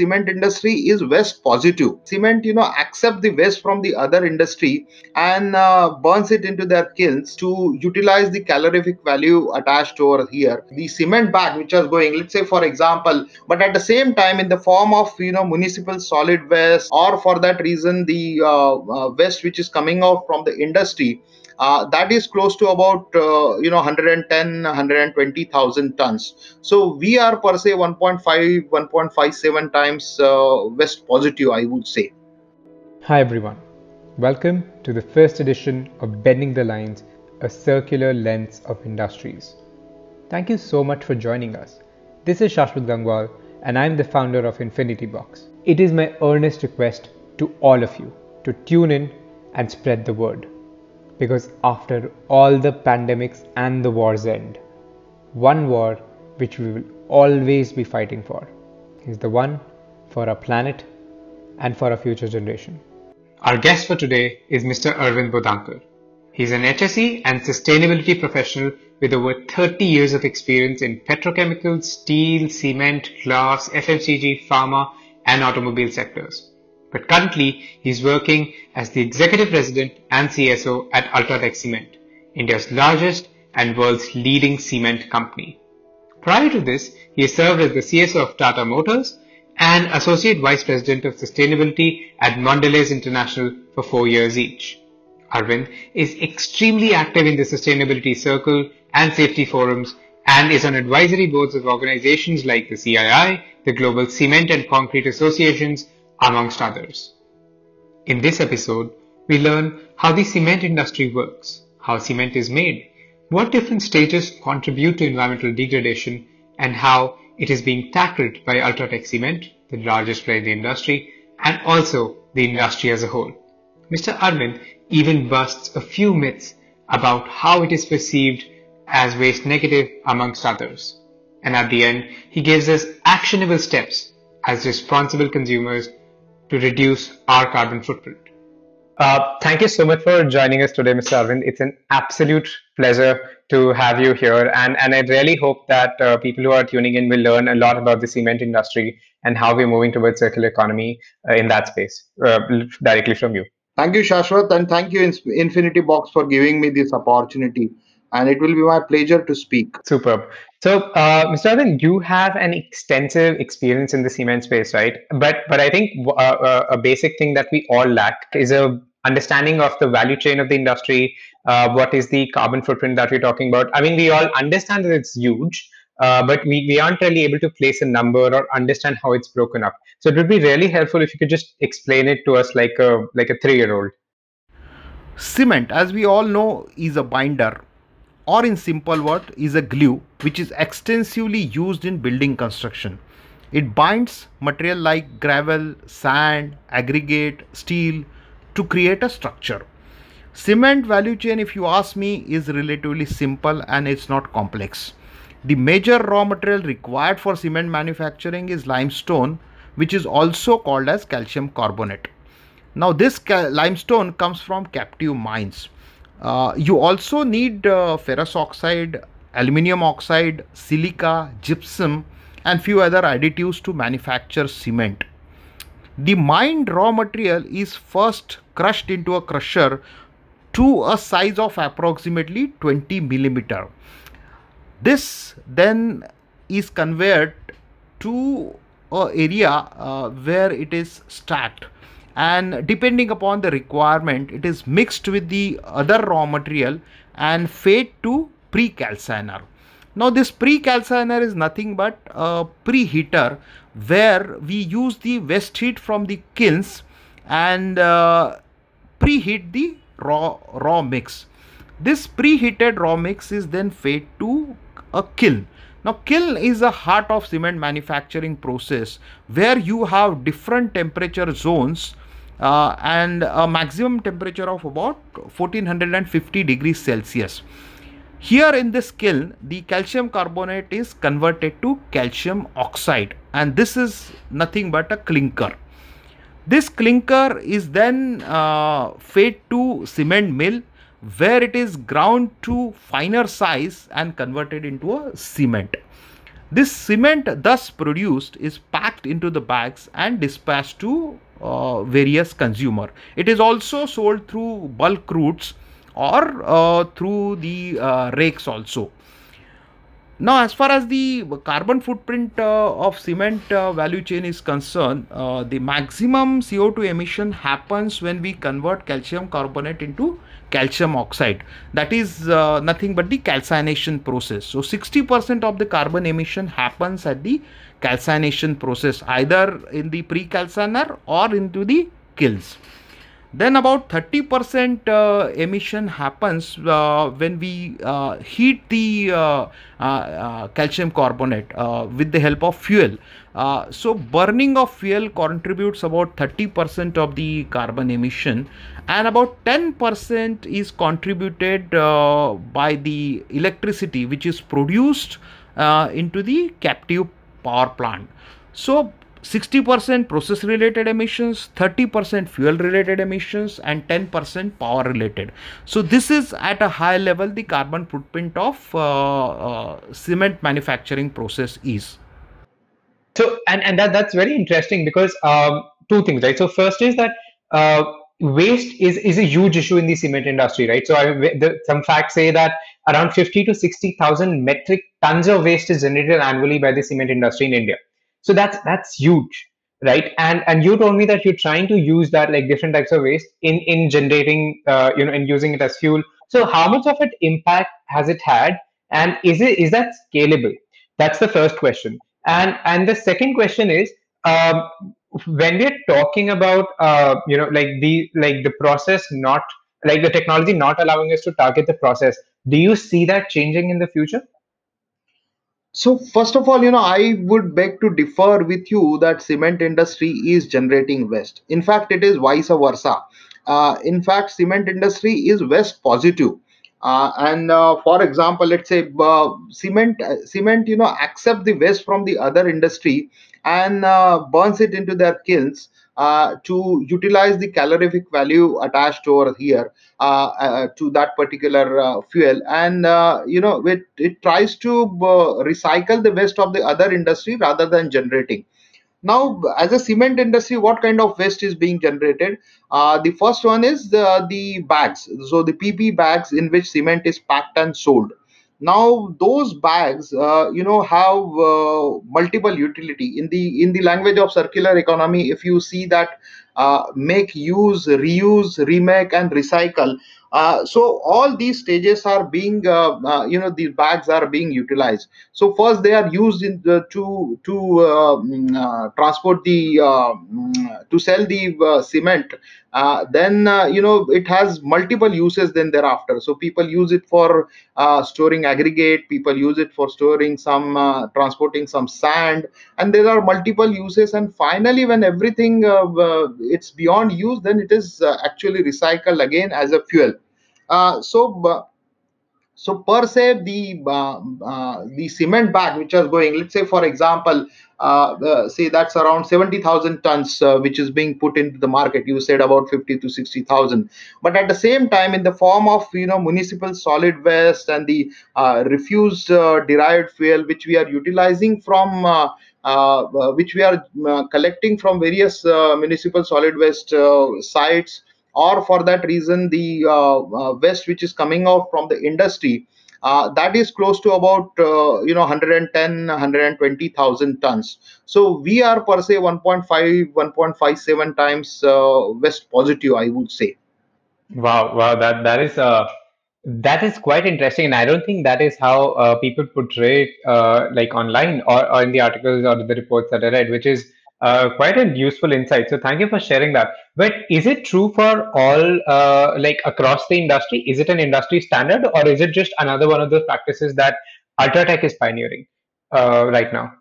cement industry is waste positive. Cement, you know, accept the waste from the other industry and uh, burns it into their kilns to utilize the calorific value attached over here. The cement bag which is going, let's say for example, but at the same time in the form of you know municipal solid waste or for that reason the uh, uh, waste which is coming out from the industry uh, that is close to about uh, you know 110 120000 tons. So we are per se 1.5 1.57 times uh, waste positive i would say. Hi everyone. Welcome to the first edition of bending the lines a circular lens of industries. Thank you so much for joining us. This is shashwat gangwal and i'm the founder of infinity box. It is my earnest request to all of you to tune in and spread the word because after all the pandemics and the wars end, one war which we will always be fighting for is the one for our planet and for our future generation. Our guest for today is Mr. Arvind Bodhankar. He's an HSE and sustainability professional with over 30 years of experience in petrochemicals, steel, cement, glass, FMCG, pharma, and automobile sectors but currently he is working as the executive president and CSO at Ultratech Cement, India's largest and world's leading cement company. Prior to this, he served as the CSO of Tata Motors and Associate Vice President of Sustainability at Mondelez International for four years each. Arvind is extremely active in the sustainability circle and safety forums and is on advisory boards of organizations like the CII, the Global Cement and Concrete Associations, amongst others. In this episode, we learn how the cement industry works, how cement is made, what different stages contribute to environmental degradation, and how it is being tackled by Ultratech Cement, the largest player in the industry, and also the industry as a whole. Mr. Arvind even busts a few myths about how it is perceived as waste negative amongst others. And at the end, he gives us actionable steps as responsible consumers to reduce our carbon footprint. Uh, thank you so much for joining us today, Mr. Arvind. It's an absolute pleasure to have you here. And, and I really hope that uh, people who are tuning in will learn a lot about the cement industry and how we're moving towards circular economy uh, in that space uh, directly from you. Thank you, Shashwat, and thank you, Infinity Box, for giving me this opportunity and it will be my pleasure to speak. Superb. So, uh, Mr. Arvind, you have an extensive experience in the cement space, right? But but I think uh, uh, a basic thing that we all lack is a understanding of the value chain of the industry. Uh, what is the carbon footprint that we're talking about? I mean, we all understand that it's huge, uh, but we, we aren't really able to place a number or understand how it's broken up. So it would be really helpful if you could just explain it to us like a like a three year old. Cement, as we all know, is a binder or in simple word is a glue which is extensively used in building construction. It binds material like gravel, sand, aggregate, steel to create a structure. Cement value chain if you ask me is relatively simple and it's not complex. The major raw material required for cement manufacturing is limestone which is also called as calcium carbonate. Now this limestone comes from captive mines you also need uh, ferrous oxide, aluminium oxide, silica, gypsum, and few other additives to manufacture cement. The mined raw material is first crushed into a crusher to a size of approximately 20 millimeter. This then is conveyed to a area uh, where it is stacked and depending upon the requirement it is mixed with the other raw material and fed to pre-calciner. Now this pre-calciner is nothing but a preheater where we use the waste heat from the kilns and uh, preheat the raw raw mix. This preheated raw mix is then fed to a kiln. Now kiln is a heart of cement manufacturing process where you have different temperature zones uh, and a maximum temperature of about 1450 degrees Celsius. Here in this kiln, the calcium carbonate is converted to calcium oxide and this is nothing but a clinker. This clinker is then uh, fed to cement mill where it is ground to finer size and converted into a cement. This cement, thus produced, is packed into the bags and dispatched to various consumer. It is also sold through bulk routes or uh, through the uh, rakes also. Now, as far as the carbon footprint uh, of cement uh, value chain is concerned, uh, the maximum CO2 emission happens when we convert calcium carbonate into calcium oxide. That is uh, nothing but the calcination process. So, 60% of the carbon emission happens at the calcination process, either in the pre-calciner or into the kilns then about 30% uh, emission happens uh, when we uh, heat the uh, uh, calcium carbonate with the help of fuel. So burning of fuel contributes about 30% of the carbon emission and about 10% is contributed by the electricity which is produced into the captive power plant. So 60% process related emissions 30% fuel related emissions and 10% power related. So this is at a high level the carbon footprint of uh, uh, cement manufacturing process is. So and and that that's very interesting because um, two things right? So first is that uh, waste is is a huge issue in the cement industry right? So I, the, some facts say that around 50 to 60000 metric tons of waste is generated annually by the cement industry in india so that's that's huge right? And and you told me that you're trying to use that like different types of waste in in generating uh, you know and using it as fuel. So how much of it impact has it had? And is it is that scalable? That's the first question. And and the second question is um, when we're talking about uh, you know like the like the process not like the technology not allowing us to target the process do you see that changing in the future so first of all, you know, I would beg to differ with you that cement industry is generating waste. In fact, it is vice versa. Uh, in fact, cement industry is waste positive. Uh, and uh, for example, let's say uh, cement, uh, cement, you know, accept the waste from the other industry and uh, burns it into their kilns uh, to utilize the calorific value attached over here uh, uh, to that particular fuel. And you know it, it tries to recycle the waste of the other industry rather than generating. Now as a cement industry what kind of waste is being generated? Uh, the first one is the, the bags. So the pp bags in which cement is packed and sold now those bags uh, you know have uh, multiple utility. In the in the language of circular economy if you see that uh, make use reuse remake and recycle uh, so all these stages are being uh, uh, you know these bags are being utilized. So first they are used in the, to to mm, transport the mm, to sell the cement uh, then uh, you know it has multiple uses then thereafter. So people use it for uh, storing aggregate people use it for storing some uh, transporting some sand and there are multiple uses. And finally when everything uh, uh, it's beyond use then it is actually recycled again as a fuel. So so per se the uh, uh, the cement bag which is going let's say for example uh, say that's around 70000 tons uh, which is being put into the market. You said about 50 to 60000 but at the same time in the form of you know municipal solid waste and the uh, refused uh, derived fuel which we are utilizing from which we are collecting from various municipal solid waste sites or for that reason the uh, uh, waste which is coming out from the industry uh, that is close to about uh, you know 110 120000 tons. So we are per se 1.5 1.57 times uh, waste positive i would say. Wow wow that that is uh that is quite interesting and i don't think that is how uh, people portray it like online or, or in the articles or the reports that i read which is uh, quite a useful insight. So thank you for sharing that. But is it true for all, uh, like across the industry? Is it an industry standard, or is it just another one of those practices that Ultratech is pioneering uh, right now?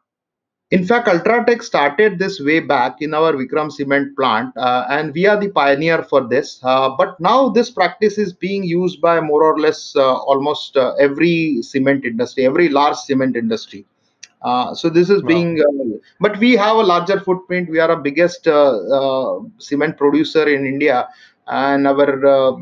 In fact, Ultratech started this way back in our Vikram cement plant, uh, and we are the pioneer for this. Uh, but now this practice is being used by more or less almost every cement industry, every large cement industry. Uh, so this is wow. being, uh, but we have a larger footprint. We are a biggest uh, uh cement producer in India, and our uh,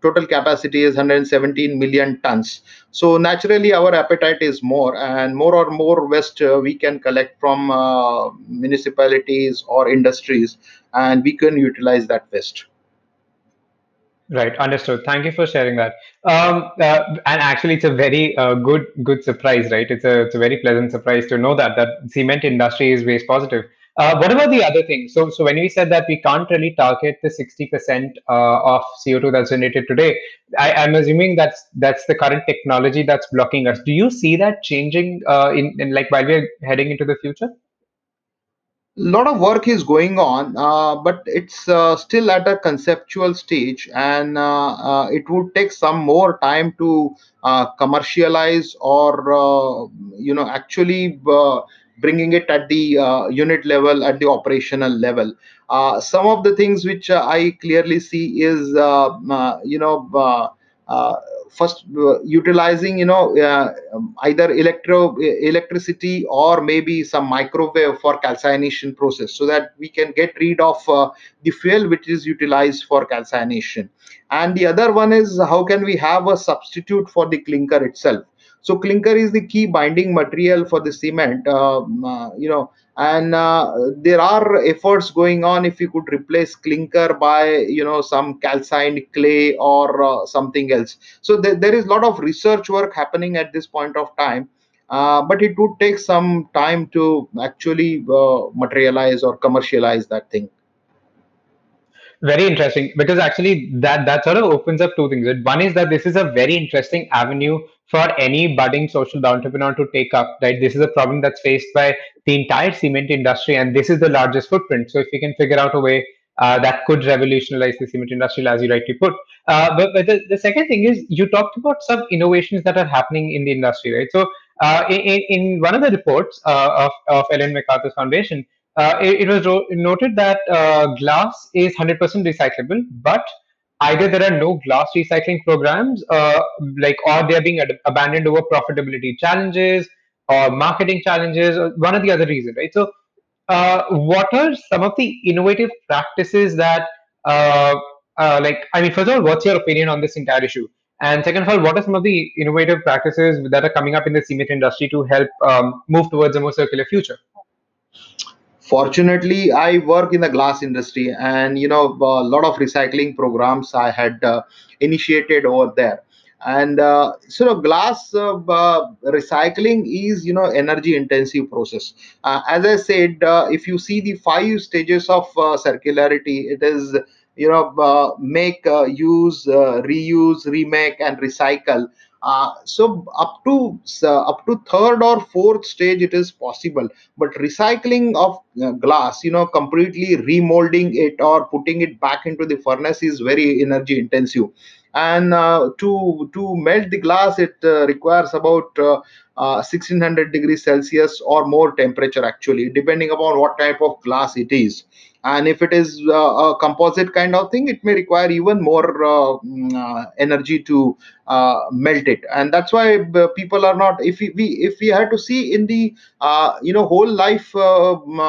total capacity is 117 million tons. So naturally, our appetite is more, and more or more waste uh, we can collect from uh, municipalities or industries, and we can utilize that waste. Right, understood. Thank you for sharing that. Um, uh, and actually, it's a very uh, good good surprise, right? It's a it's a very pleasant surprise to know that that cement industry is waste positive. Uh, what about the other things? So, so when we said that we can't really target the sixty percent uh, of CO two that's generated today, I, I'm assuming that's that's the current technology that's blocking us. Do you see that changing uh, in, in like while we're heading into the future? Lot of work is going on, uh, but it's uh, still at a conceptual stage, and uh, uh, it would take some more time to uh, commercialize or uh, you know actually uh, bringing it at the uh, unit level, at the operational level. Uh, some of the things which uh, I clearly see is uh, uh, you know. Uh, uh, first uh, utilizing you know uh, um, either electro e- electricity or maybe some microwave for calcination process so that we can get rid of uh, the fuel which is utilized for calcination. And the other one is how can we have a substitute for the clinker itself so clinker is the key binding material for the cement um, uh, you know and uh, there are efforts going on if you could replace clinker by you know some calcined clay or uh, something else. So there, there is a lot of research work happening at this point of time uh, but it would take some time to actually uh, materialize or commercialize that thing Very interesting because actually that that sort of opens up two things. One is that this is a very interesting avenue for any budding social entrepreneur to take up. Right, this is a problem that's faced by the entire cement industry, and this is the largest footprint. So if we can figure out a way uh, that could revolutionize the cement industry, as you rightly put. Uh, but but the, the second thing is you talked about some innovations that are happening in the industry, right? So uh, in, in one of the reports uh, of of Ellen MacArthur Foundation it, it was noted that uh, glass is 100% recyclable, but either there are no glass recycling programs, uh, like or they are being ad- abandoned over profitability challenges or marketing challenges, or one or the other reason, right? So, uh, what are some of the innovative practices that, uh, uh, like, I mean, first of all, what's your opinion on this entire issue? And second of all, what are some of the innovative practices that are coming up in the cement industry to help um, move towards a more circular future? Fortunately i work in the glass industry and you know a lot of recycling programs i had uh, initiated over there. And uh, so glass uh, uh, recycling is you know energy intensive process. Uh, as i said uh, if you see the five stages of uh, circularity it is you know make use reuse remake and recycle uh, so up to uh, up to third or fourth stage it is possible. But recycling of uh, glass you know completely remolding it or putting it back into the furnace is very energy intensive. And uh, to to melt the glass it uh, requires about uh, uh, 1600 degrees celsius or more temperature actually depending upon what type of glass it is and if it is uh, a composite kind of thing it may require even more uh, mm, uh, energy to melt it. And that's why people are not if we, if we had to see in the you know whole life um,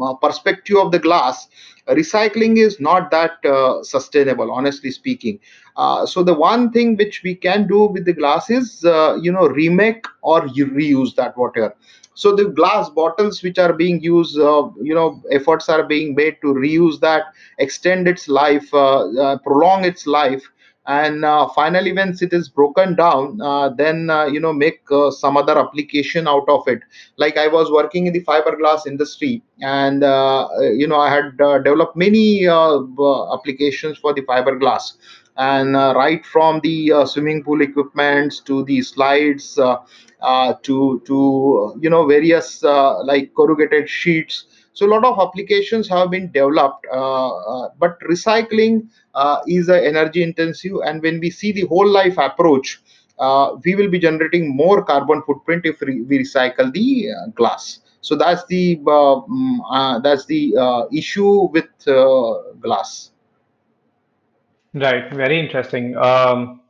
uh, perspective of the glass recycling is not that uh, sustainable honestly speaking. Uh, so the one thing which we can do with the glass is uh, you know remake or reuse that water so the glass bottles which are being used uh, you know efforts are being made to reuse that extend its life uh, uh, prolong its life. And uh, finally once it is broken down uh, then uh, you know make some other application out of it. Like i was working in the fiberglass industry and you know i had developed many applications for the fiberglass and uh, right from the uh, swimming pool equipments to the slides uh, to to you know various like corrugated sheets. So a lot of applications have been developed uh, uh, but recycling uh, is energy intensive. And when we see the whole life approach we will be generating more carbon footprint if re- we recycle the glass. So that's the mm, that's the issue with glass Right, very interesting. Um,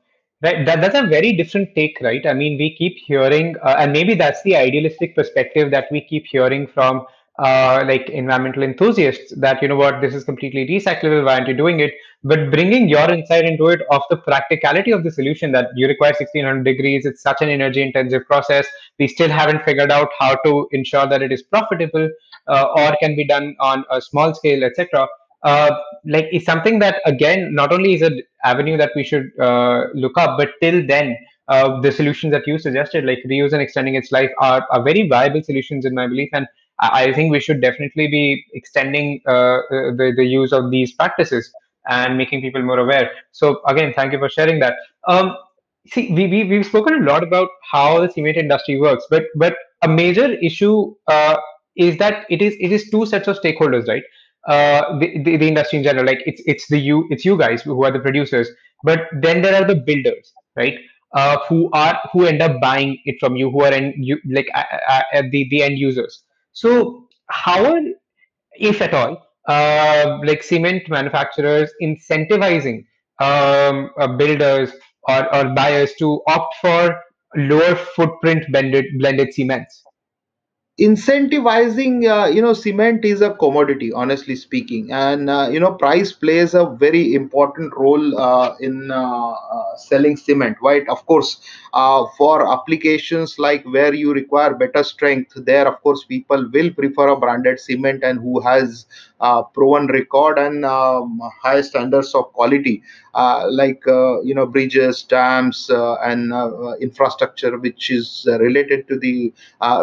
that, that's a very different take, right? I mean, we keep hearing, uh, and maybe that's the idealistic perspective that we keep hearing from uh, like environmental enthusiasts that you know what this is completely recyclable. Why aren't you doing it? But bringing your insight into it of the practicality of the solution that you require 1600 degrees it's such an energy intensive process. We still haven't figured out how to ensure that it is profitable uh, or can be done on a small scale etc uh, like is something that again not only is an avenue that we should uh, look up but till then uh, the solutions that you suggested like reuse and extending its life are, are very viable solutions in my belief and I think we should definitely be extending uh, uh, the, the use of these practices and making people more aware. So again, thank you for sharing that. Um, see, we, we, we've spoken a lot about how the cement industry works, but but a major issue is that it is it is two sets of stakeholders, right? Uh, the, the, the industry in general, like it's it's the you it's you guys who are the producers, but then there are the builders, right? Uh, who are who end up buying it from you, who are in you like uh, uh, uh, the the end users so, how are, if at all, uh, like cement manufacturers incentivizing um, uh, builders or, or buyers to opt for lower footprint blended blended cements? Incentivizing uh, you know cement is a commodity honestly speaking. And uh, you know price plays a very important role uh, in uh, uh, selling cement right? Of course uh, for applications like where you require better strength there of course people will prefer a branded cement and who has proven record and um, high standards of quality like you know bridges dams and infrastructure which is related to the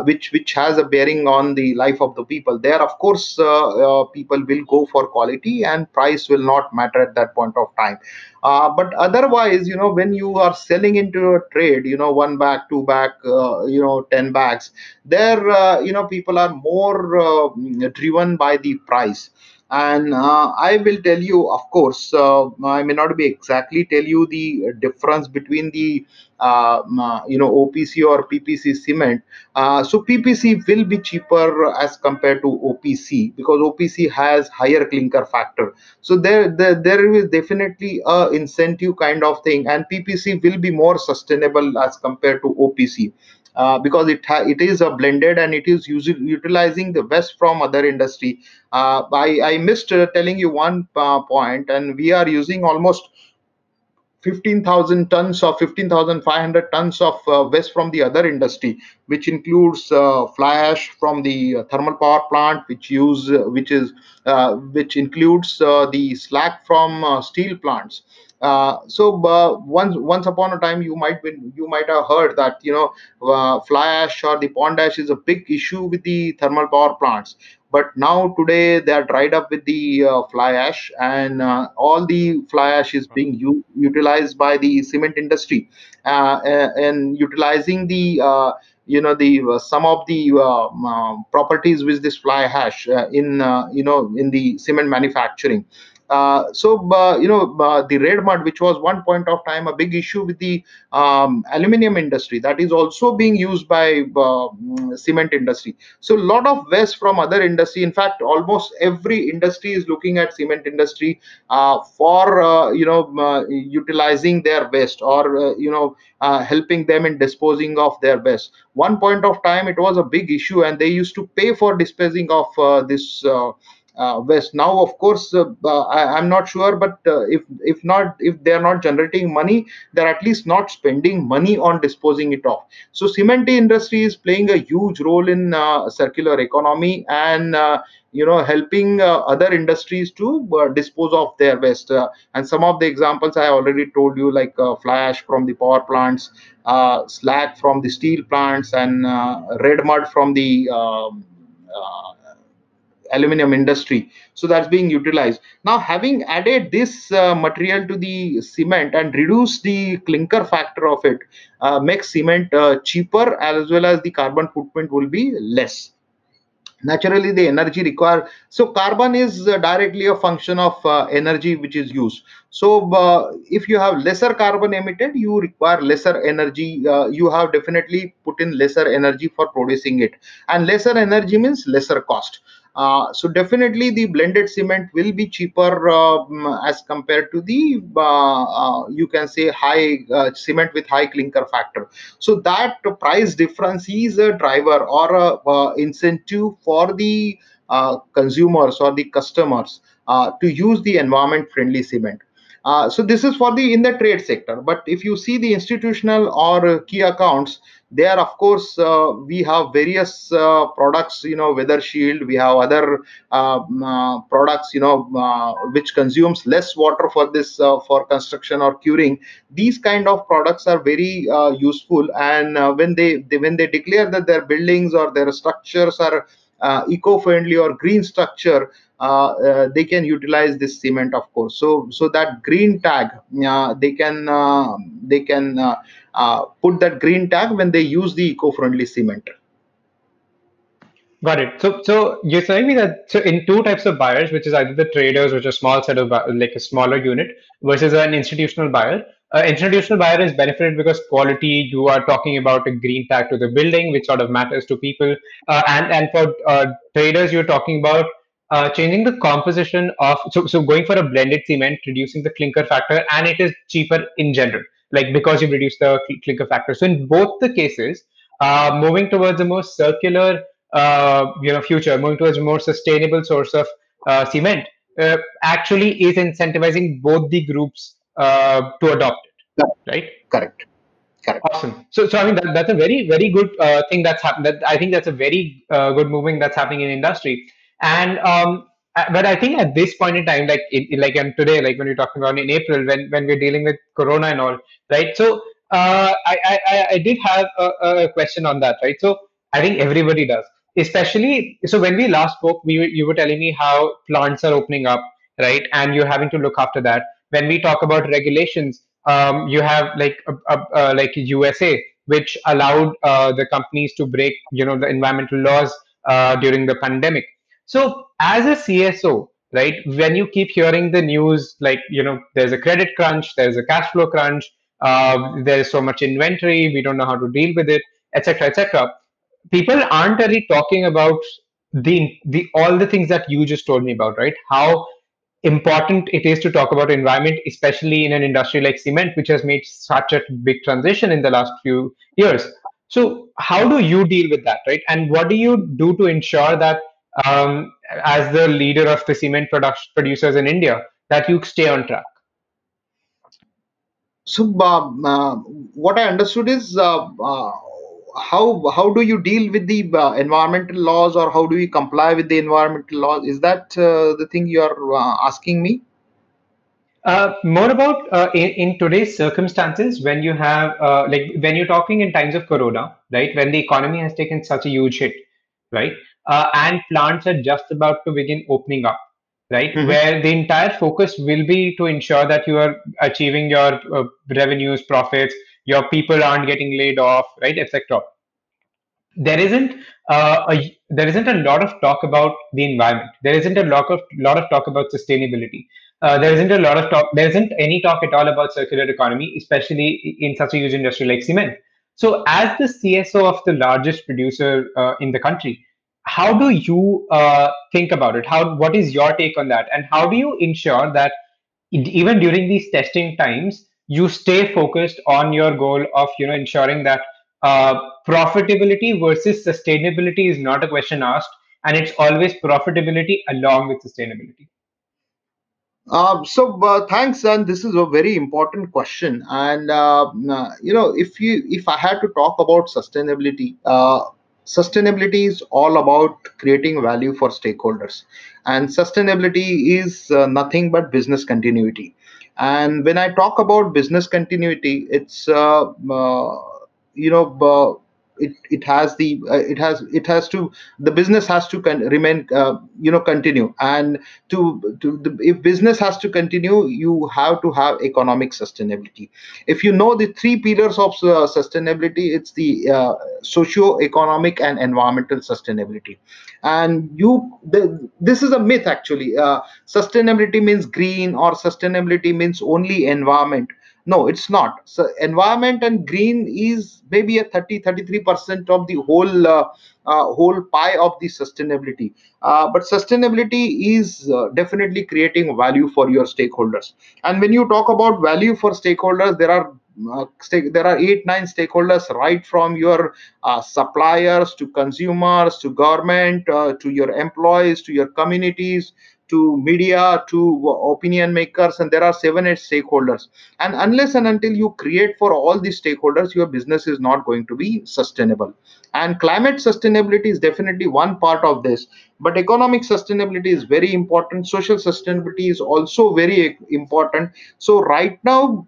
which which has a bearing on the life of the people. There of course uh, uh, people will go for quality and price will not matter at that point of time. Uh, but otherwise you know when you are selling into a trade you know one bag two bag uh, you know 10 bags there you know people are more driven by the price and uh, i will tell you of course uh, i may not be exactly tell you the difference between the uh, you know opc or ppc cement. Uh, so ppc will be cheaper as compared to opc because opc has higher clinker factor. So there there, there is definitely a incentive kind of thing and ppc will be more sustainable as compared to opc uh, because it it is a blended and it is utilizing the waste from other industry. Uh, I I missed uh, telling you one uh, point, and we are using almost 15,000 tons or 15,500 tons of uh, waste from the other industry, which includes fly ash from the thermal power plant, which use which is which includes the slag from steel plants. Uh, so uh, once once upon a time you might be, you might have heard that you know uh, fly ash or the pond ash is a big issue with the thermal power plants. But now today they are dried up with the uh, fly ash and uh, all the fly ash is being u- utilized by the cement industry. And utilizing the you know the uh, some of the uh, um, properties with this fly ash uh, in you know in the cement manufacturing uh, so uh, you know uh, the red mud which was one point of time a big issue with the um, aluminum industry that is also being used by uh, mm, cement industry. So a lot of waste from other industry. In fact almost every industry is looking at cement industry uh, for uh, you know utilizing their waste or you know helping them in disposing of their waste. One point of time it was a big issue and they used to pay for disposing of this uh, waste now of course uh, uh, I, i'm not sure but if if not if they are not generating money they're at least not spending money on disposing it off so cement industry is playing a huge role in circular economy and you know helping uh, other industries to uh, dispose of their waste. Uh, and some of the examples i already told you like uh, fly ash from the power plants slag from the steel plants and red mud from the um, aluminum industry. So that's being utilized. Now having added this uh, material to the cement and reduce the clinker factor of it uh, makes cement uh, cheaper as well as the carbon footprint will be less. Naturally the energy required so carbon is uh, directly a function of uh, energy which is used. So uh, if you have lesser carbon emitted you require lesser energy you have definitely put in lesser energy for producing it. And lesser energy means lesser cost uh, so definitely the blended cement will be cheaper um, as compared to the uh, uh, you can say high uh, cement with high clinker factor. So that price difference is a driver or a uh, incentive for the consumers or the customers to use the environment friendly cement uh, so this is for the in the trade sector. But if you see the institutional or uh, key accounts there of course uh, we have various uh, products you know weather shield. We have other uh, products you know uh, which consumes less water for this for construction or curing. These kind of products are very useful. And when they, they, when they declare that their buildings or their structures are eco-friendly or green structure uh, uh, they can utilize this cement of course so so that green tag uh, they can they can put that green tag when they use the eco-friendly cement Got it. So, so you're telling me that so in two types of buyers, which is either the traders, which are small set of like a smaller unit, versus an institutional buyer. Uh, institutional buyer is benefited because quality. You are talking about a green tag to the building, which sort of matters to people, uh, and and for uh, traders, you're talking about uh, changing the composition of so, so going for a blended cement reducing the clinker factor and it is cheaper in general like because you reduce the clinker factor so in both the cases uh, moving towards a more circular uh, you know future moving towards a more sustainable source of uh, cement uh, actually is incentivizing both the groups uh, to adopt it right correct Correct. Awesome. So, so I mean, that, that's a very, very good uh, thing that's happened. That I think that's a very uh, good moving that's happening in industry. And um, uh, but I think at this point in time, like it, like and today, like when you're talking about in April, when when we're dealing with Corona and all, right? So uh, I, I I did have a, a question on that, right? So I think everybody does, especially so when we last spoke, we you were telling me how plants are opening up, right? And you're having to look after that. When we talk about regulations, um, you have like a, a, a, like USA, which allowed uh, the companies to break, you know, the environmental laws uh, during the pandemic so as a CSO, right, when you keep hearing the news, like, you know, there's a credit crunch, there's a cash flow crunch, uh, there's so much inventory, we don't know how to deal with it, etc., etc. People aren't really talking about the the all the things that you just told me about, right? How important it is to talk about environment, especially in an industry like cement, which has made such a big transition in the last few years. So, how do you deal with that, right? And what do you do to ensure that um, as the leader of the cement production producers in India that you stay on track? So, uh, uh, what I understood is uh, uh how how do you deal with the uh, environmental laws, or how do you comply with the environmental laws? Is that uh, the thing you are asking me? more about in, in, today's circumstances when you have like when you're talking in times of corona right when the economy has taken such a huge hit right uh, and plants are just about to begin opening up right? Mm-hmm. where the entire focus will be to ensure that you are achieving your uh, revenues profits your people aren't getting laid off right etc there isn't uh, a, there isn't a lot of talk about the environment. There isn't a lot of lot of talk about sustainability. Uh, there isn't a lot of talk there isn't any talk at all about circular economy especially in such a huge industry like cement. So as the cso of the largest producer uh, in the country how do you uh, think about it? How what is your take on that? And how do you ensure that even during these testing times you stay focused on your goal of you know ensuring that uh, profitability versus sustainability is not a question asked and it's always profitability along with sustainability? Uh, so uh, thanks and this is a very important question. And uh, you know if you if i had to talk about sustainability uh, sustainability is all about creating value for stakeholders. And sustainability is uh, nothing but business continuity. And when i talk about business continuity it's uh, uh, you know uh, it it has the uh, it has it has to the business has to con- remain uh, you know continue. And to to the, if business has to continue you have to have economic sustainability. If you know the three pillars of uh, sustainability it's the uh, socio economic and environmental sustainability. And you the, this is a myth actually. Uh, sustainability means green or sustainability means only environment no it's not. So environment and green is maybe a 30 33% of the whole uh, uh, whole pie of the sustainability. Uh, but sustainability is uh, definitely creating value for your stakeholders. And when you talk about value for stakeholders there are uh, there are eight nine stakeholders right from your uh, suppliers to consumers to government uh, to your employees to your communities to media to opinion makers and there are seven eight stakeholders. And unless and until you create for all these stakeholders your business is not going to be sustainable. And climate sustainability is definitely one part of this. But economic sustainability is very important. Social sustainability is also very important. So right now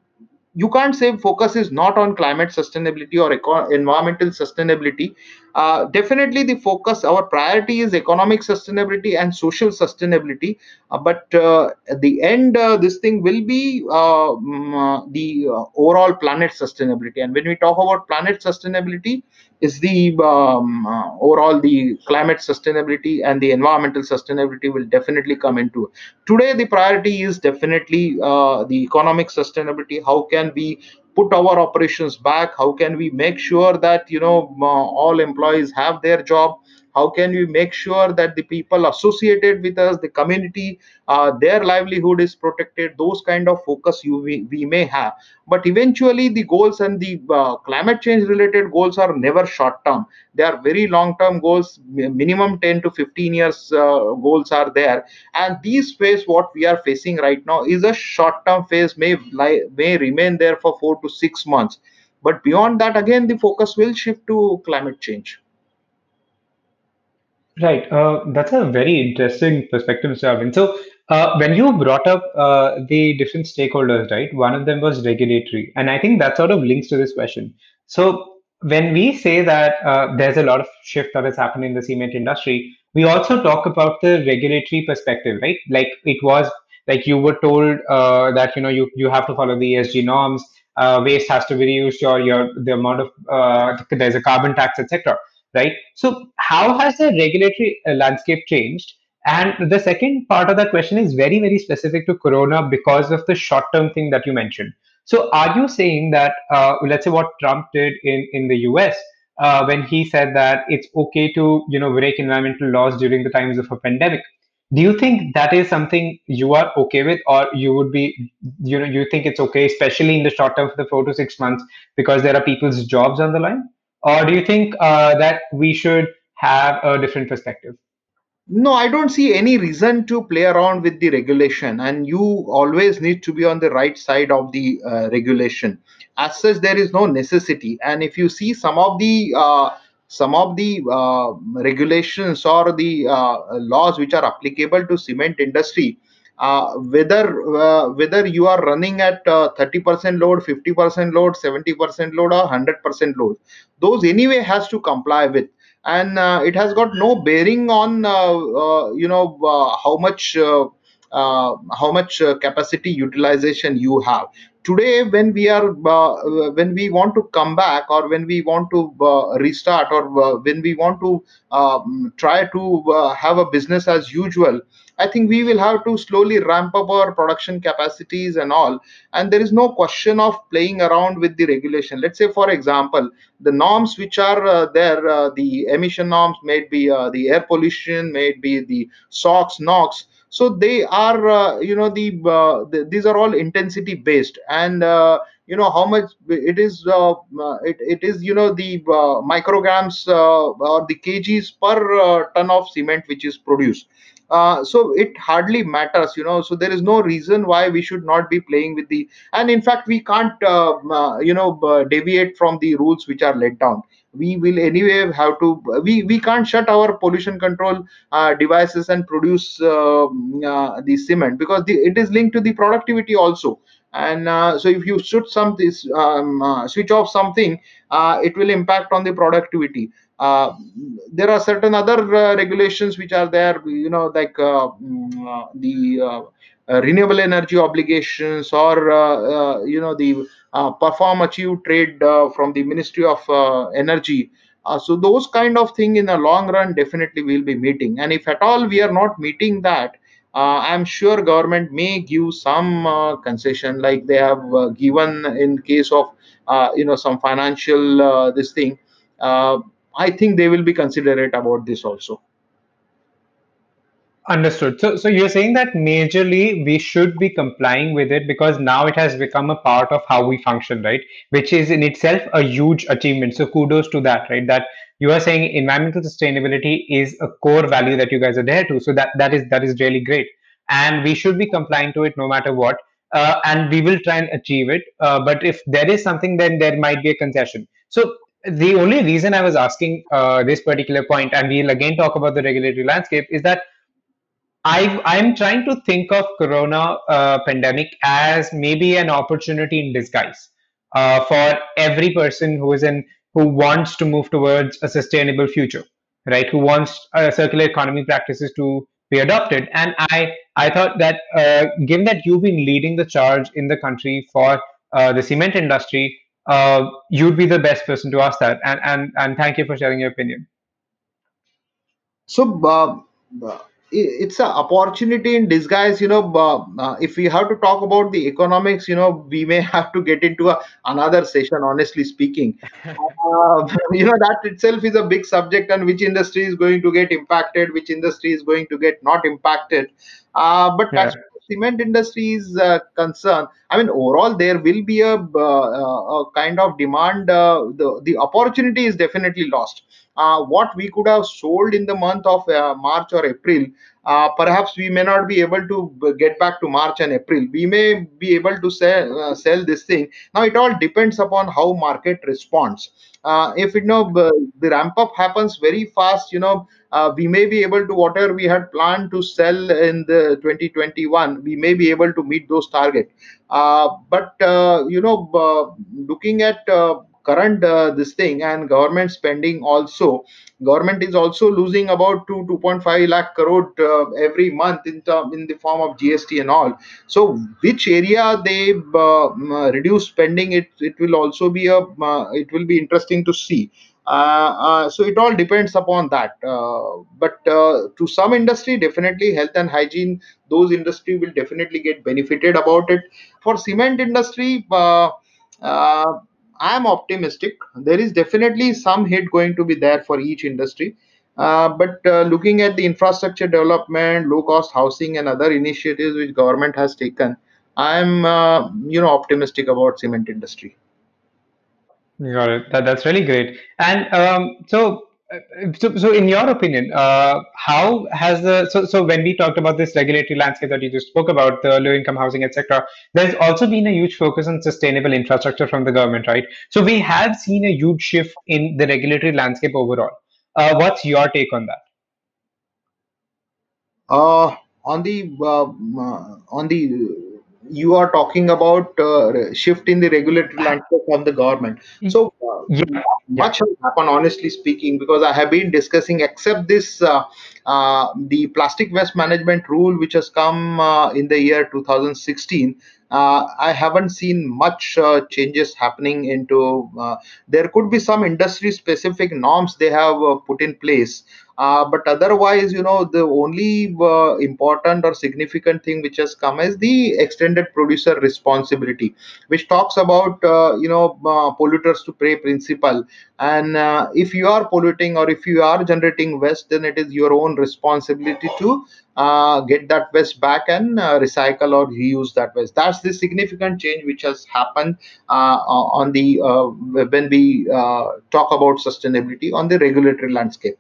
you can't say focus is not on climate sustainability or environmental sustainability uh, definitely the focus our priority is economic sustainability and social sustainability. Uh, but uh, at the end uh, this thing will be uh, the overall planet sustainability. And when we talk about planet sustainability is the um, overall the climate sustainability and the environmental sustainability will definitely come into today the priority is definitely the economic sustainability. How can we put our operations back? How can we make sure that you know uh, all employees have their job how can we make sure that the people associated with us the community uh, their livelihood is protected? Those kind of focus you we, we may have. But eventually the goals and the uh, climate change related goals are never short term. They are very long term goals. Minimum 10 to 15 years uh, goals are there. And these phase what we are facing right now is a short term phase may lie, may remain there for 4 to 6 months. But beyond that again the focus will shift to climate change Right. Uh, that's a very interesting perspective, Mr. Arvind. So, uh, when you brought up uh, the different stakeholders, right, one of them was regulatory. And I think that sort of links to this question. So, when we say that uh, there's a lot of shift that has happened in the cement industry, we also talk about the regulatory perspective, right? Like it was like you were told uh, that you know you, you have to follow the ESG norms, uh, waste has to be reused, or your the amount of uh, there's a carbon tax, etc right? So, how has the regulatory uh, landscape changed? And the second part of that question is very, very specific to Corona because of the short term thing that you mentioned. So, are you saying that, uh, let's say, what Trump did in, in the US uh, when he said that it's okay to, you know, break environmental laws during the times of a pandemic? Do you think that is something you are okay with, or you would be, you know, you think it's okay, especially in the short term for the four to six months, because there are people's jobs on the line? Or do you think uh, that we should have a different perspective? No, I don't see any reason to play around with the regulation, and you always need to be on the right side of the uh, regulation. As such, there is no necessity. And if you see some of the uh, some of the uh, regulations or the uh, laws which are applicable to cement industry, whether uh, whether you are running at uh, 30% load, 50% load, 70% load, or 100% load, those anyway has to comply with. And uh, it has got no bearing on uh, uh, you know uh, how much uh, uh, how much uh, capacity utilization you have. Today when we are uh, when we want to come back or when we want to uh, restart or uh, when we want to um, try to uh, have a business as usual i think we will have to slowly ramp up our production capacities and all and there is no question of playing around with the regulation. Let's say for example the norms which are uh, there uh, the emission norms may be uh, the air pollution may be the sox nox. So they are uh, you know the, uh, the these are all intensity based and uh, you know how much it is it, it is you know the micrograms or the kgs per ton of cement which is produced uh, so it hardly matters you know. So there is no reason why we should not be playing with the and in fact we can't uh, uh, you know deviate from the rules which are laid down. We will anyway have to we we can't shut our pollution control uh, devices and produce uh, uh, the cement because the, it is linked to the productivity also. And uh, so if you should some this um, uh, switch off something uh, it will impact on the productivity uh, there are certain other uh, regulations which are there you know like uh, mm, uh, the uh, uh, renewable energy obligations or you know the perform achieve trade from the ministry of energy. So those kind of thing in the long run definitely we'll be meeting. And if at all we are not meeting that i'm sure government may give some concession like they have given in case of you know some financial this thing i think they will be considerate about this also Understood. So, so you're saying that majorly we should be complying with it because now it has become a part of how we function, right? Which is in itself a huge achievement. So kudos to that, right? That you are saying environmental sustainability is a core value that you guys are there to. So that that is that is really great, and we should be complying to it no matter what. Uh, and we will try and achieve it. Uh, but if there is something, then there might be a concession. So the only reason I was asking uh, this particular point, and we'll again talk about the regulatory landscape, is that I I'm trying to think of Corona uh, pandemic as maybe an opportunity in disguise uh, for every person who is in who wants to move towards a sustainable future, right? Who wants uh, circular economy practices to be adopted. And I I thought that uh, given that you've been leading the charge in the country for uh, the cement industry, uh, you'd be the best person to ask that. And and and thank you for sharing your opinion. so uh, uh, it's an opportunity in disguise you know uh, uh, if we have to talk about the economics you know we may have to get into a, another session honestly speaking uh, you know that itself is a big subject and which industry is going to get impacted which industry is going to get not impacted uh, but Yeah. Cement industry is uh, concerned i mean overall there will be a, uh, uh, a kind of demand the, the opportunity is definitely lost. What we could have sold in the month of march or april uh, perhaps we may not be able to get back to march and april. We may be able to sell, uh, sell this thing. Now it all depends upon how market responds. Uh, if you know the ramp up happens very fast you know uh, we may be able to whatever we had planned to sell in the 2021 we may be able to meet those targets uh, but uh, you know looking at current uh, this thing and government spending also government is also losing about 2 2.5 lakh crore uh, every month in term, in the form of gst and all. So which area they uh, reduce spending it it will also be a uh, it will be interesting to see. Uh, uh, so it all depends upon that but to some industry definitely health and hygiene those industry will definitely get benefited about it. For cement industry i am optimistic there is definitely some hit going to be there for each industry uh, but uh, looking at the infrastructure development low cost housing and other initiatives which government has taken i am uh, you know optimistic about cement industry Got it. That, that's really great. And um, so, so, so in your opinion, uh, how has the so so when we talked about this regulatory landscape that you just spoke about, the low income housing, etc., there's also been a huge focus on sustainable infrastructure from the government, right? So we have seen a huge shift in the regulatory landscape overall. Uh, what's your take on that? Uh, on the uh, uh, on the you are talking about uh, shift in the regulatory landscape from the government. So uh, Yeah, much has happened, honestly speaking, because I have been discussing, except this uh, uh, the plastic waste management rule, which has come uh, in the year 2016. Uh, I haven't seen much uh, changes happening into. Uh, there could be some industry specific norms they have uh, put in place uh, but otherwise you know the only uh, important or significant thing which has come is the extended producer responsibility which talks about you know polluters to pay principle and if you are polluting or if you are generating waste then it is your own responsibility to uh, get that waste back and uh, recycle or reuse that waste that's the significant change which has happened uh, on the uh, when we uh, talk about sustainability on the regulatory landscape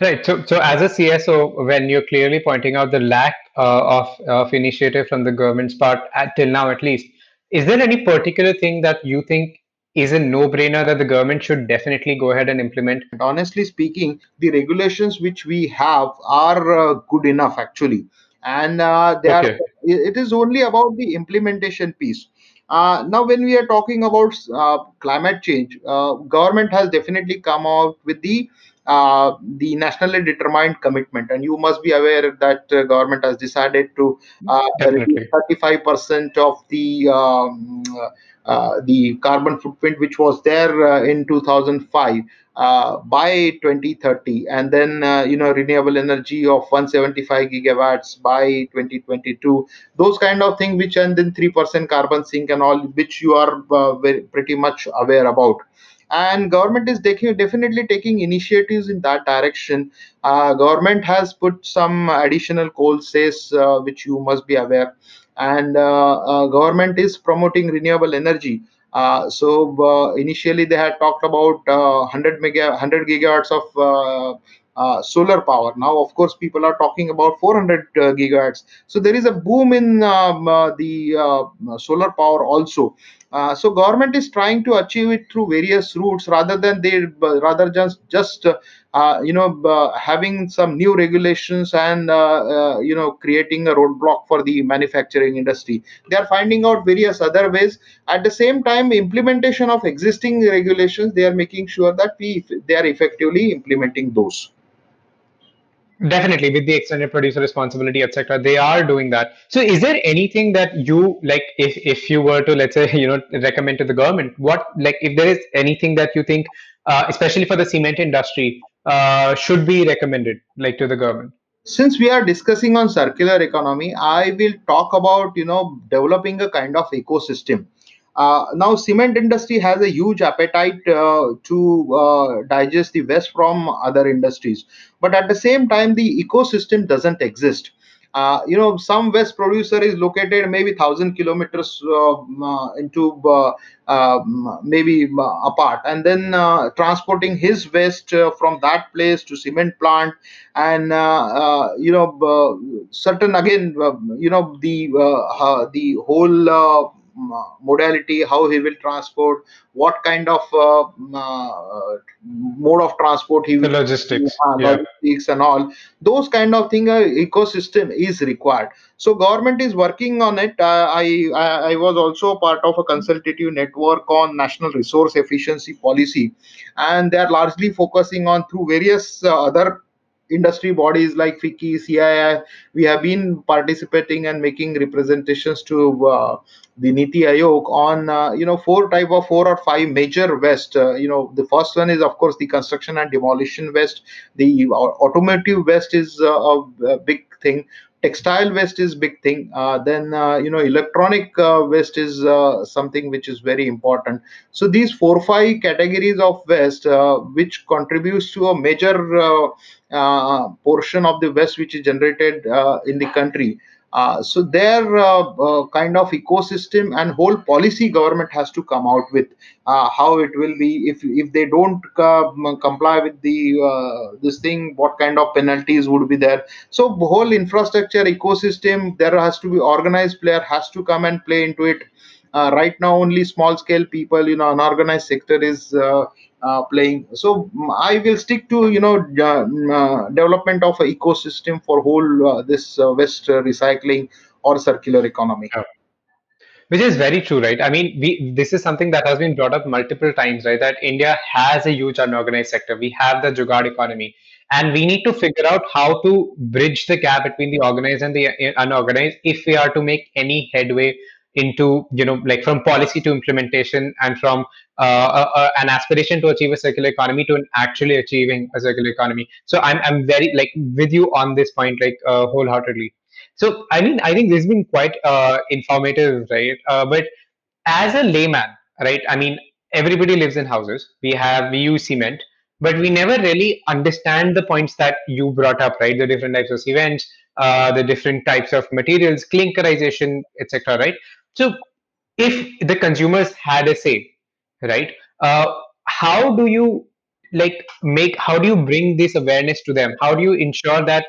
Right. So, so as a CSO, when you're clearly pointing out the lack uh, of of initiative from the government's part, at, till now at least, is there any particular thing that you think is a no-brainer that the government should definitely go ahead and implement? honestly speaking the regulations which we have are uh, good enough actually and uh, they are it is only about the implementation piece uh, now when we are talking about uh, climate change uh, government has definitely come out with the uh, the nationally determined commitment and you must be aware that uh, government has decided to uh, reduce Definitely. 35% of the um, the carbon footprint which was there uh, in 2005 uh, by 2030 and then uh, you know renewable energy of 175 gigawatts by 2022 those kind of things which and then 3% carbon sink and all which you are uh, very, pretty much aware about. And government is definitely taking initiatives in that direction. Uh, government has put some additional coal cess uh, which you must be aware and uh, uh, government is promoting renewable energy. Uh, so initially they had talked about uh, 100 mega 100 gigawatts of uh, solar power. Now of course people are talking about 400 uh, gigawatts. So there is a boom in um, uh, the solar power also uh, so government is trying to achieve it through various routes rather than they rather just just uh, you know uh, having some new regulations and uh, you know creating a roadblock for the manufacturing industry. They are finding out various other ways. At the same time implementation of existing regulations they are making sure that we they are effectively implementing those Definitely, with the extended producer responsibility, etc., they are doing that. So, is there anything that you like, if if you were to, let's say, you know, recommend to the government, what like, if there is anything that you think, uh, especially for the cement industry, uh, should be recommended, like to the government? since we are discussing on circular economy i will talk about you know developing a kind of ecosystem now cement industry has a huge appetite uh, to uh, digest the waste from other industries. But at the same time the ecosystem doesn't exist. Uh, you know some waste producer is located maybe 1000 kilometers uh, uh, into uh, um, maybe uh, apart. And then uh, transporting his waste uh, from that place to cement plant. And uh, uh, you know uh, certain again uh, you know the uh, uh, the whole uh, modality how he will transport what kind of uh, uh, mode of transport he will logistics, uh, yeah. logistics and all. Those kind of thing uh, ecosystem is required. So government is working on it. Uh, I, I i was also part of a consultative network on national resource efficiency policy. And they are largely focusing on through various uh, other industry bodies like FICCI, CII, we have been participating and making representations to uh, the Niti Aayog on uh, you know four type of four or five major waste. Uh, you know the first one is of course the construction and demolition waste. The automotive waste is uh, a, a big thing. Textile waste is big thing. Uh, then uh, you know electronic uh, waste is uh, something which is very important. So these four or five categories of waste, uh, which contributes to a major uh, portion of the waste which is generated in the country so their uh, uh, kind of ecosystem and whole policy government has to come out with uh, how it will be. If if they don't uh, comply with the uh, this thing what kind of penalties would be there? So whole infrastructure ecosystem there has to be organized player has to come and play into it. Uh, right now only small scale people you know unorganized sector is uh, uh, playing so mm, i will stick to you know mm, uh, development of ecosystem for whole uh, this uh, waste recycling or circular economy Which is very true, right? I mean, we this is something that has been brought up multiple times, right? That India has a huge unorganized sector. We have the Jugaad economy, and we need to figure out how to bridge the gap between the organized and the unorganized if we are to make any headway into, you know, like from policy to implementation and from uh, uh, uh, an aspiration to achieve a circular economy to an actually achieving a circular economy. So I'm I'm very like with you on this point, like uh, wholeheartedly. So, I mean, I think this has been quite uh, informative, right? But as a layman, right? I mean, everybody lives in houses. We have we use cement, but we never really understand the points that you brought up, right? The different types of cements, uh, the different types of materials, clinkerization, etc. Right? So, if the consumers had a say, right? Uh, how do you like make? How do you bring this awareness to them? How do you ensure that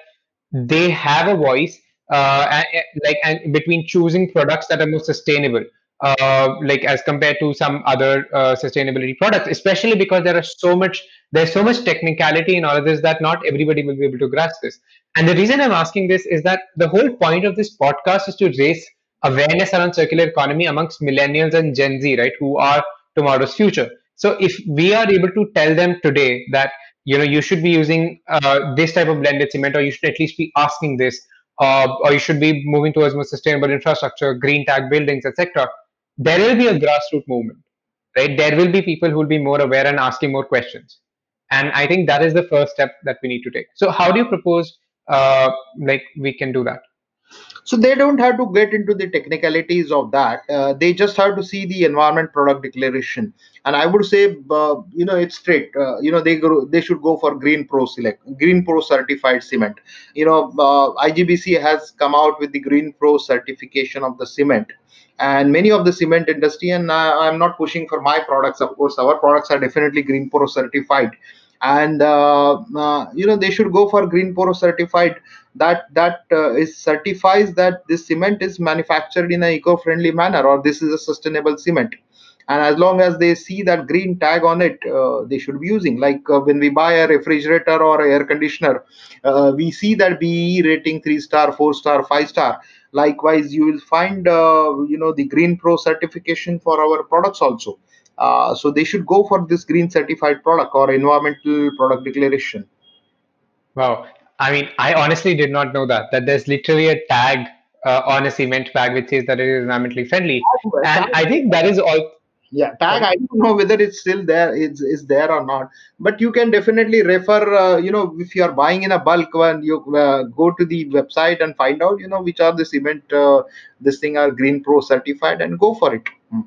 they have a voice uh, a- a- like and between choosing products that are more sustainable uh, like as compared to some other uh, sustainability products especially because there are so much there's so much technicality in all of this that not everybody will be able to grasp this and the reason i'm asking this is that the whole point of this podcast is to raise awareness around circular economy amongst millennials and gen z right who are tomorrow's future so if we are able to tell them today that you know you should be using uh, this type of blended cement or you should at least be asking this uh, or you should be moving towards more sustainable infrastructure green tag buildings etc there will be a grassroots movement, right? There will be people who will be more aware and asking more questions. And I think that is the first step that we need to take. So how do you propose, uh, like, we can do that? So they don't have to get into the technicalities of that. Uh, they just have to see the environment product declaration. And i would say uh, you know it's straight. Uh, you know they go they should go for green pro select green pro certified cement. You know uh, igbc has come out with the green pro certification of the cement. And many of the cement industry and i'm not pushing for my products. Of course our products are definitely green pro certified. And uh, uh, you know they should go for green pro certified that that uh, is certifies that this cement is manufactured in an eco-friendly manner or this is a sustainable cement. And as long as they see that green tag on it uh, they should be using. Like uh, when we buy a refrigerator or air conditioner uh, we see that be rating 3 star 4 star 5 star. Likewise you will find uh, you know the green pro certification for our products also. Uh, so they should go for this green certified product or environmental product declaration. Wow I mean, I honestly did not know that that there's literally a tag uh, on a cement bag which says that it is environmentally friendly, and I think that is all. Yeah, tag. I don't know whether it's still there. It's is there or not. But you can definitely refer. Uh, you know, if you are buying in a bulk, when you uh, go to the website and find out, you know, which are the cement. Uh, this thing are Green Pro certified, and go for it. Hmm.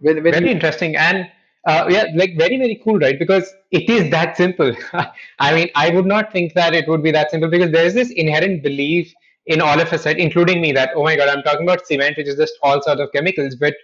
When, when Very you, interesting and uh, yeah, like very, very cool, right? Because it is that simple. I mean, I would not think that it would be that simple because there is this inherent belief in all of us, right, including me, that, oh my God, I'm talking about cement, which is just all sorts of chemicals. But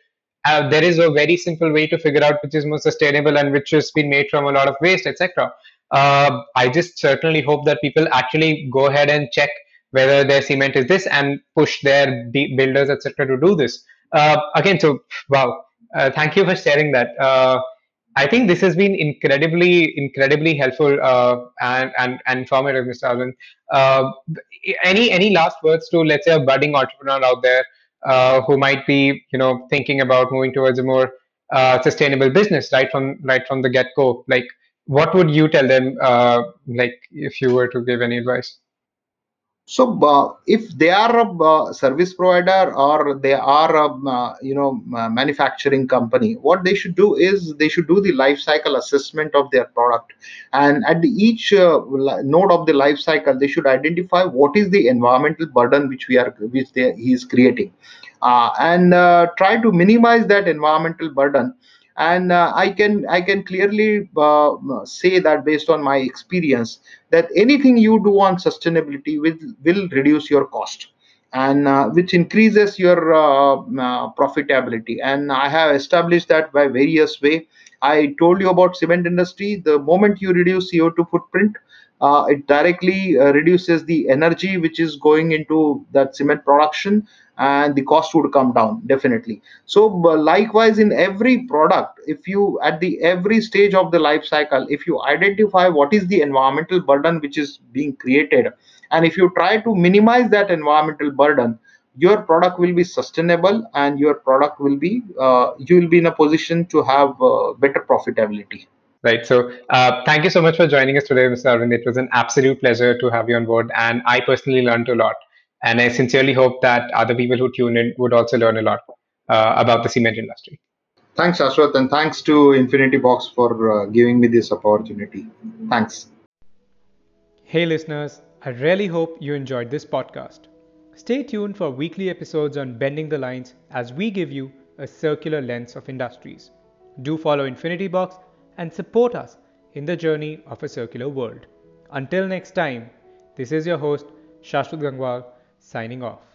uh, there is a very simple way to figure out which is more sustainable and which has been made from a lot of waste, etc. Uh, I just certainly hope that people actually go ahead and check whether their cement is this and push their builders, etc., to do this. Uh, again, so wow, uh, thank you for sharing that. I think this has been incredibly, incredibly helpful uh, and, and, and informative, Mr. Arvind. Uh, any any last words to let's say a budding entrepreneur out there uh, who might be you know thinking about moving towards a more uh, sustainable business right from right from the get go? Like, what would you tell them? Uh, like, if you were to give any advice? So uh, if they are a uh, service provider or they are a uh, you know manufacturing company, what they should do is they should do the life cycle assessment of their product, and at each uh, node of the life cycle, they should identify what is the environmental burden which we are which they, he is creating, uh, and uh, try to minimize that environmental burden and uh, i can i can clearly uh, say that based on my experience that anything you do on sustainability will will reduce your cost and uh, which increases your uh, uh, profitability. And i have established that by various way. I told you about cement industry. The moment you reduce co2 footprint uh, it directly reduces the energy which is going into that cement production and the cost would come down definitely. So likewise in every product if you at the every stage of the life cycle if you identify what is the environmental burden which is being created and if you try to minimize that environmental burden your product will be sustainable and your product will be uh, you will be in a position to have uh, better profitability right so uh, thank you so much for joining us today mr arvind it was an absolute pleasure to have you on board and i personally learned a lot and I sincerely hope that other people who tune in would also learn a lot uh, about the cement industry. Thanks, Shashwat, and thanks to Infinity Box for uh, giving me this opportunity. Thanks. Hey, listeners, I really hope you enjoyed this podcast. Stay tuned for weekly episodes on Bending the Lines as we give you a circular lens of industries. Do follow Infinity Box and support us in the journey of a circular world. Until next time, this is your host, Shashwat Gangwal signing off.